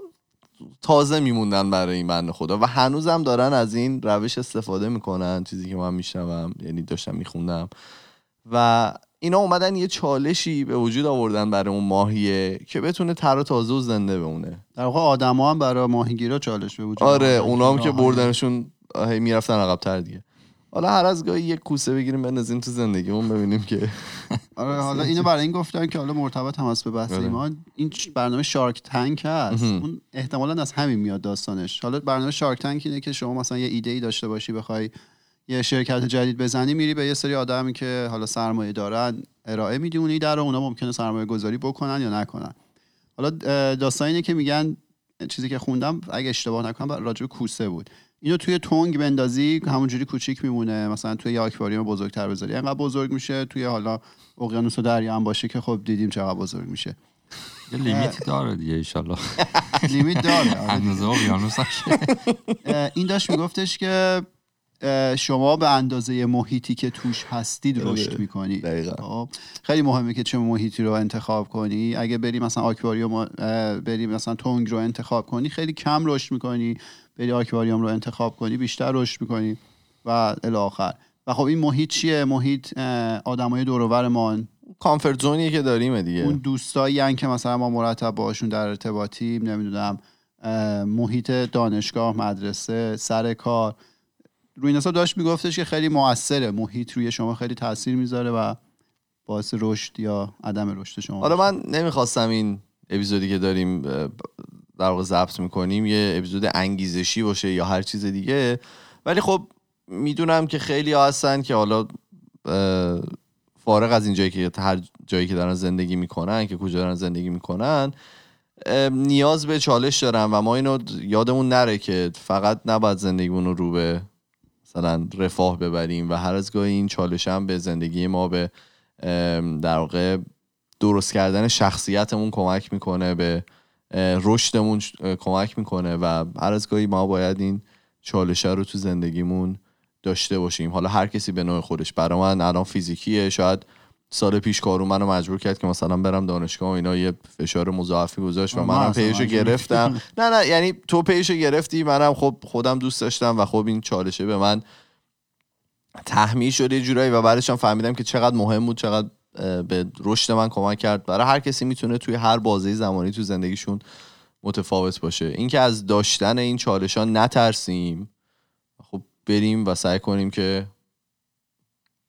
تازه میموندن برای این بند خدا و هنوزم دارن از این روش استفاده می‌کنن چیزی که من میشنوم یعنی داشتم میخوندم و اینا اومدن یه چالشی به وجود آوردن برای اون ماهیه که بتونه تر و تازه و زنده بمونه در واقع آدما هم برای ماهیگیرا چالش به وجود آره آوردن. اونا هم که بردنشون هی می‌رفتن عقب‌تر دیگه حالا هر از گاهی یک کوسه بگیریم بندازیم تو زندگیمون ببینیم که [laughs] آره حالا اینو برای این گفتن که حالا مرتبط هم هست به بحث آره. ایمان این برنامه شارک تنک هست. اون احتمالا از همین میاد داستانش حالا برنامه شارک تنک اینه که شما مثلا یه ایده ای داشته باشی بخوای یه شرکت جدید بزنی میری به یه سری آدمی که حالا سرمایه دارن ارائه میدی اون ایده رو اونا ممکنه سرمایه گذاری بکنن یا نکنن. حالا داستان اینه که میگن چیزی که خوندم اگه اشتباه نکنم راجع کوسه بود. اینو توی تنگ بندازی همونجوری کوچیک میمونه. مثلا توی یه آکواریوم بزرگتر بذاری. انقدر بزرگ میشه توی حالا اقیانوس و دریا هم باشه که خب دیدیم چقدر بزرگ میشه. یه لیمیتی داره دیگه ایشالله [laughs] لیمیت داره. اندازه اقیانوس این داشت میگفتش که شما به اندازه محیطی که توش هستید رشد. می‌کنید دقیقا. خب خیلی مهمه که چه محیطی رو انتخاب کنی. اگه بری مثلا آکواریوم بری مثلا تونگ رو انتخاب کنی خیلی کم رشد می‌کنی. بری آکواریوم رو انتخاب کنی بیشتر رشد می‌کنی و الی آخر. و خب این محیط چیه؟ محیط آدمای دور و برمان کامفورت زونیه که داریم دیگه. اون دوستایی که مثلا ما مرتب باشون در ارتباطیم نمی‌دونم محیط دانشگاه مدرسه سر کار. روی این حساب داشت میگفتش که خیلی موثره محیط روی شما خیلی تاثیر می‌ذاره و باعث رشد یا عدم رشد شما حالا. من نمی‌خواستم این اپیزودی که داریم در واقع ضبط می‌کنیم یه اپیزود انگیزشی باشه یا هر چیز دیگه ولی خب می‌دونم که خیلی ها هستن که حالا فارغ از این جایی که هر جایی که دارن زندگی می‌کنن که کجا دارن زندگی می‌کنن نیاز به چالش دارن و ما اینو یادمون نره که فقط نباید زندگیمون رو رو به مثلا رفاه ببریم و هر از گاهی این چالش هم به زندگی ما به در واقع درست کردن شخصیتمون کمک می‌کنه به رشدمون کمک می‌کنه و هر از گاهی ما باید این چالشه رو تو زندگیمون داشته باشیم. حالا هر کسی به نوع خودش. برای من الان فیزیکیه شاید سال پیش کارو منو مجبور کرد که مثلا برم دانشگاه و اینا یه فشار مضاعفی گذاشت و منم پیشو گرفتم. نه نه یعنی تو پیشو گرفتی منم خب خودم دوست داشتم و خب این چالشه به من تحمیل شده یه جورایی و بعدش هم فهمیدم که چقدر مهم بود چقدر به رشد من کمک کرد. برای هر کسی می‌تونه توی هر بازه زمانی تو زندگیشون متفاوت باشه. اینکه از داشتن این چالش ها نترسیم خب بریم و سعی کنیم که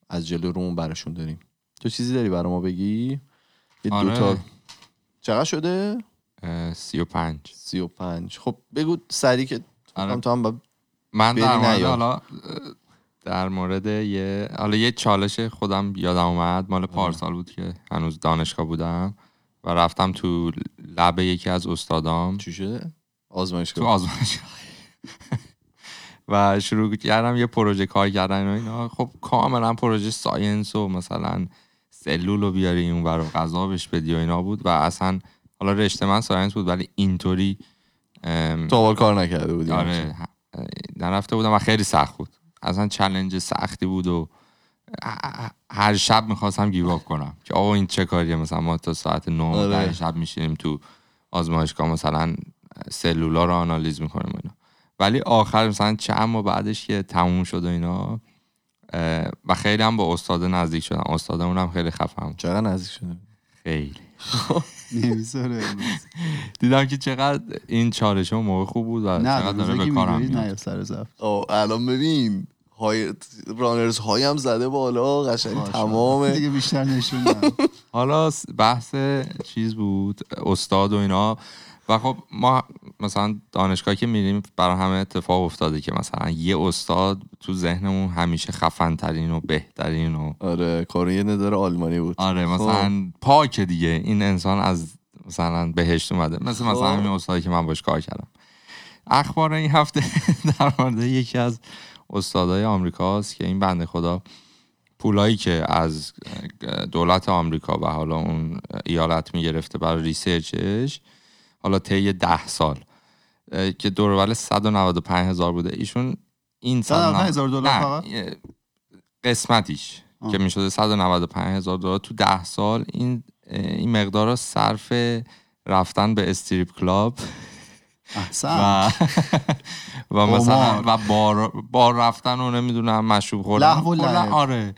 از جلو رومون برشون داریم تو چیزی داری برای ما بگی؟ یه آره. دوتا چقدر شده؟ سی و پنج. سی و پنج. خب بگو سری که آره. تو هم با- من در مورد. حالا در مورد یه حالا یه چالش خودم یادم اومد. مال پارسال بود که هنوز دانشگاه بودم و رفتم تو لب یکی از استادام. چی شده؟ تو آزمایشگاه آزمایشگاه. [laughs] و شروع کردم یه پروژه کار کردن و اینا. خب کاملا پروژه ساینس و مثلا سلول رو بیاری اون برای غذا بهش بدی و اینا بود و اصلا حالا رشته من science بود ولی اینطوری تو کار نکرده بودی آره نرفته بودم و خیلی سخت بود. اصلا challenge سختی بود و هر شب می‌خواستم give up کنم. که آقا این چه کاریه؟ مثلا ما تا ساعت نه آره. ده شب میشینیم تو آزمایشگاه مثلا سلولا رو آنالیز می‌کنیم اینا. ولی آخر مثلا چند ماه بعدش که تموم شد و اینا و خیلی هم با استاد نزدیک شدم. استادمون هم خیلی خفن. چقدر نزدیک شده خیلی. [laughs] دیدم که چقدر این چالش موقع خوب بود و نه چقدر داره به کارم میاد. الان ببین های رانرز های هم زده بالا قشنگ تمام دیگه بیشتر نشون. [laughs] حالا بحث چیز بود استاد و اینا. و خب ما مثلا دانشگاه که میریم برای همه اتفاق افتاده که مثلا یه استاد تو ذهنمون همیشه خفن ترین و بهترین و آره کارو یه نداره آلمانی بود. آره مثلا پاک دیگه. این انسان از مثلا بهشت اومده. مثل مثلا خب. همین استادی که من باش کار کردم. اخبار این هفته [laughs] در مورد یکی از استادای آمریکاست که این بنده خدا پولایی که از دولت آمریکا و حالا اون ایالت می‌گرفته برای ریسرچش حالا طی ده سال. که دورول 195 هزار بوده ایشون این 195,000 دلار نه، فقط؟ قسمتیش آه. که می‌شده 195 هزار دلار تو ده سال این این مقدار رو صرف رفتن به استریپ کلاب احسن [laughs] و و مثلا. و بار بار رفتن و نمی‌دونم مشروب خوردن لهو و. آره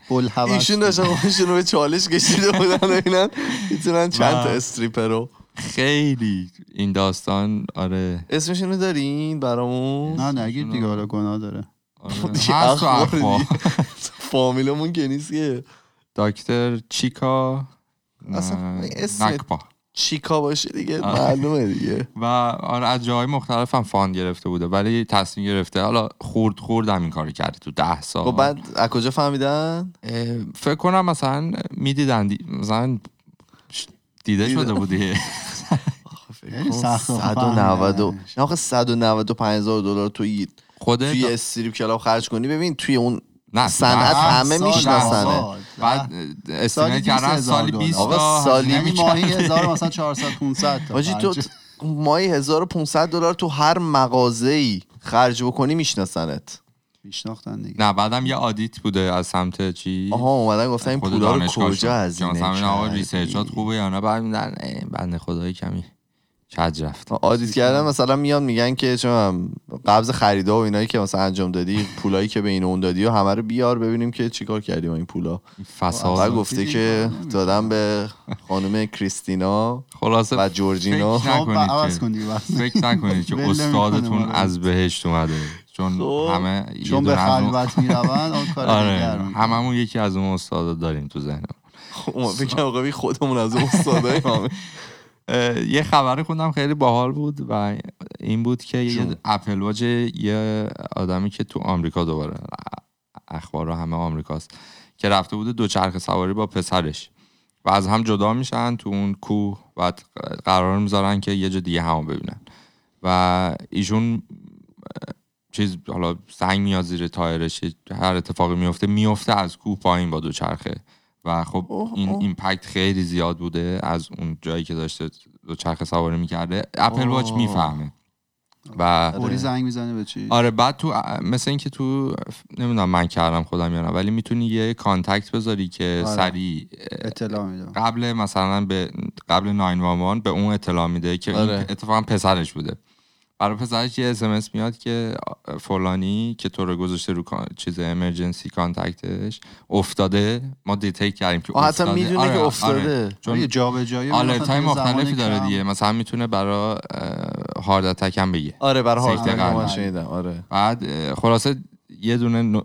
ایشون داشتن خودشون رو به چالش کشیده بودن اینا می‌تونن چند تا استریپر رو خیلی این داستان آره, اسمشون رو دارین برامون؟ نه نگید دیگه حالا گناه داره. آره. [laughs] [laughs] فامیلمون که نیست که. دکتر چیکا؟ اصلا نه، اسم- نکبا. چیکا باشه دیگه آره. معلومه [laughs] دیگه. و آره از جاهای مختلف هم فاند گرفته بوده ولی تصمیم گرفته حالا خورد خورد هم این کارو کرده تو ده سال. خب بعد از کجا فهمیدن؟ فکر کنم مثلا می‌دیدن دی... مثلا دیده. شده بودی [laughs] سخته 190 و- فهمیدنش. نه آخه 195 هزار دلار توی خود توی استریپ کلاب خرج کنی ببین توی اون نه صنعت همه میشناسنه. بعد استیمیت سالی کردن 20,000 سالی دلار. 20 آقا سالی یعنی ماهی می‌کرده. هزار مثلا 400 500 تا حاجی تو. ماهی 1500 دلار تو هر مغازه ای خرج بکنی میشناسنت میشناختن دیگه. نه بعدم یه آدیت بوده از سمت چی؟ آها اومدن گفتن این پولا رو. کجا از که مثلا آقا ریسرچات خوبه یا نه؟ بعد میدن بنده خدایی کمی کج رفت. آدیت کردن مثلا میان میگن که چون قبض خریدا و اینایی که مثلا انجام دادی پولایی که به این و اون دادی و همه رو بیار ببینیم که چیکار کردی با این پولا. فساد. گفته که. دادم به خانم کریستینا خلاصه و جورجینا. فکر نکنید که- [laughs] استادتون. از بهشت اومده. چون خب. همه یه چون به خلوت می‌روند اون کار آره. هممون یکی از اون استادا داریم تو ذهنمون ما فکر خودمون از اون استادای یه خبر خوندم خیلی باحال بود و این بود که یه. اپل واچ یه آدمی که تو آمریکا دوباره اخبار همه آمریکاست که رفته بوده دوچرخه سواری با پسرش و از هم جدا میشن تو اون کوه و قرار می‌ذارن که یه جا دیگه همو ببینن و ایشون چیز حالا سنگ میاد زیر تایرش هر اتفاقی میفته میفته از کوه پایین با دوچرخه و خب اوه، این. impact خیلی زیاد بوده از اون جایی که داشته دوچرخه سواری می‌کرده Apple Watch. می‌فهمه و فوری زنگ می‌زنه به چی آره بعد تو مثل اینکه تو نمی‌دونم من کردم خودم یا نه ولی می‌تونی یه contact بذاری که آره. سریع اطلاع میده قبل مثلا به قبل 911 به اون اطلاع میده که آره. اتفاقا پسرش بوده برای پسرش یه اسمس میاد که فلانی که تو رو گذاشته رو چیز emergency contact ش افتاده. ما detect کردیم که آه، حتی افتاده. می‌دونه آره، که آره. افتاده. چون یه جابجایی alert های می‌خواد یه مختلفی داره. دیگه. مثلا می‌تونه برای heart attack هم بگه. آره برای heart آره. بعد خلاصه یه دونه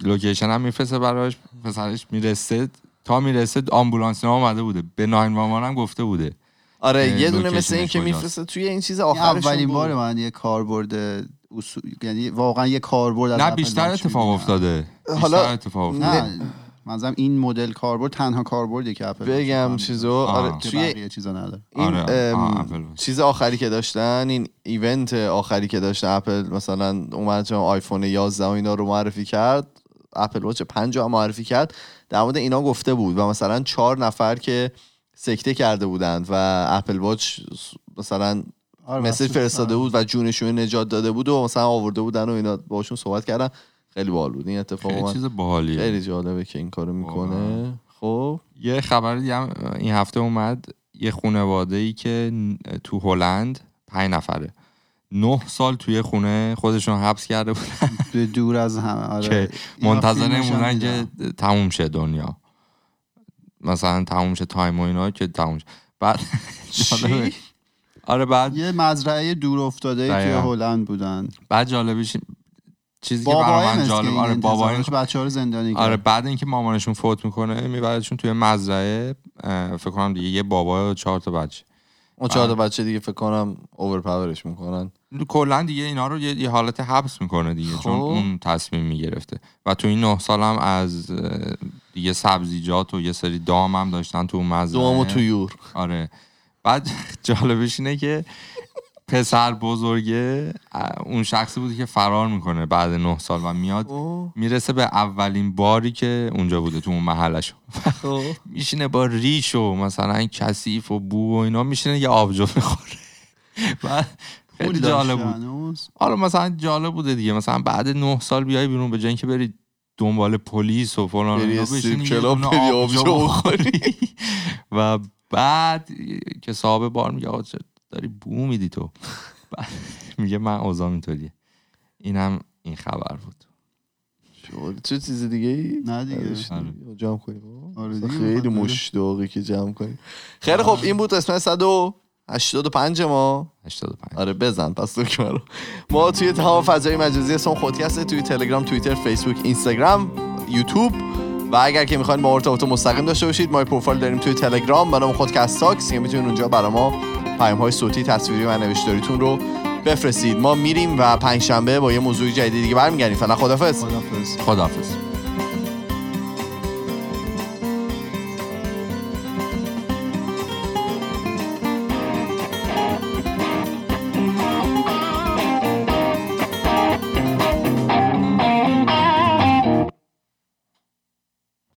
location هم میفرسته براش. پسرش می‌رسه. تا می‌رسه آمبولانس اومده بوده. به nine هم گفته بوده. آره یه دونه مثل این که؟ میفرسته توی این چیز آخرش اولین بار من یه کاربرد اصول یعنی واقعا یه کاربرد نه بیشتر اتفاق. افتاده حالا- اتفاق افتاده نه منظورم این مدل کاربرد تنها کاربردی که اپل بگم چیزو. آره توی چیزا نداره این آره، آه،. چیز آخری که داشتن این ایونت آخری که داشتن اپل مثلا اومد چون آیفون 11 و اینا رو معرفی کرد اپل واچ 5 هم معرفی کرد در مورد اینا گفته بود و مثلا چهار نفر که سکته کرده بودند و اپل واچ مثلا آره، مسیج فرستاده بود و جونشون نجات داده بود و مثلا آورده بودن و اینا باشون صحبت کردن. خیلی باحال بود. این اتفاق خیلی. چیز باحالیه. خیلی جالبه که این کارو می‌کنه. خب. یه خبر دیگه این هفته اومد. یه خانواده ای که تو هلند پنج نفره. نه سال توی خونه خودشون حبس کرده بودن. به دور از همه. آره. منتظر نمونن که. تموم شه دنیا. مثلا تموم شه تایم و اینا که تموم شه. بعد. آره بعد یه مزرعه دور افتاده توی دقیقاً. هلند بودن. بعد جالبیش چیزی که برای من جالب این آره بابای انتظارش بچه ها رو زندانی آره کرد بعد اینکه مامانشون فوت می‌کنه میبردشون توی مزرعه فکر کنم دیگه یه بابا و چهار تا بچه. اون چهار تا بچه دیگه فکر کنم اوورپاورش می‌کنن. کلا دیگه اینا رو یه, یه حالت حبس می‌کنه دیگه چون خب. اون تصمیم می‌گرفته. و تو این نه سال هم از دیگه سبزیجات و یه سری دام هم داشتن تو اون مزرعه. دوم و تویور. آره. بعد [laughs] جالبش اینه که پسر بزرگه اون شخصی بودی که فرار می‌کنه بعد نه سال و میاد می‌رسه به اولین باری که اونجا بوده تو اون محلش. [laughs] میشینه با ریش و مثلا کثیف و بو و اینا میشینه یه آبجو می‌خوره. [laughs] خیلی جالب بود. حالا مثلا جالب بوده دیگه. مثلا بعد نه سال بیای بیرون به جای اینکه بری دنبال پلیس و فلان بری کلاب بری آبجو بخوری. [laughs] و بعد که صاحب بار میگه داری بو میدی تو. [laughs] میگه من اوضاع اینطوریه. اینم این خبر بود. چه چیز دیگه ای؟ نه دیگه. آره. جمع کنیم. آره خیلی بخاطر- مشتاقی که جمع کنیم. خیلی خب این بود قسمت 185 ما. 85 آره بزن پس دکمه رو ما توی تمام فضای مجازی اسم خودکسته توی تلگرام توییتر فیسبوک اینستاگرام یوتیوب. و اگر که می‌خواین با ارتباط مستقیم داشته باشید ما پروفایل داریم توی تلگرام به نام خودکست تاکس که می‌تونید اونجا برای ما پیام های صوتی تصویری و نوشتاریتون رو بفرستید. ما میریم و پنجشنبه با یه موضوع جدید دیگه برمیگردیم. فعلا خدافظ خدافظ خداحافظ.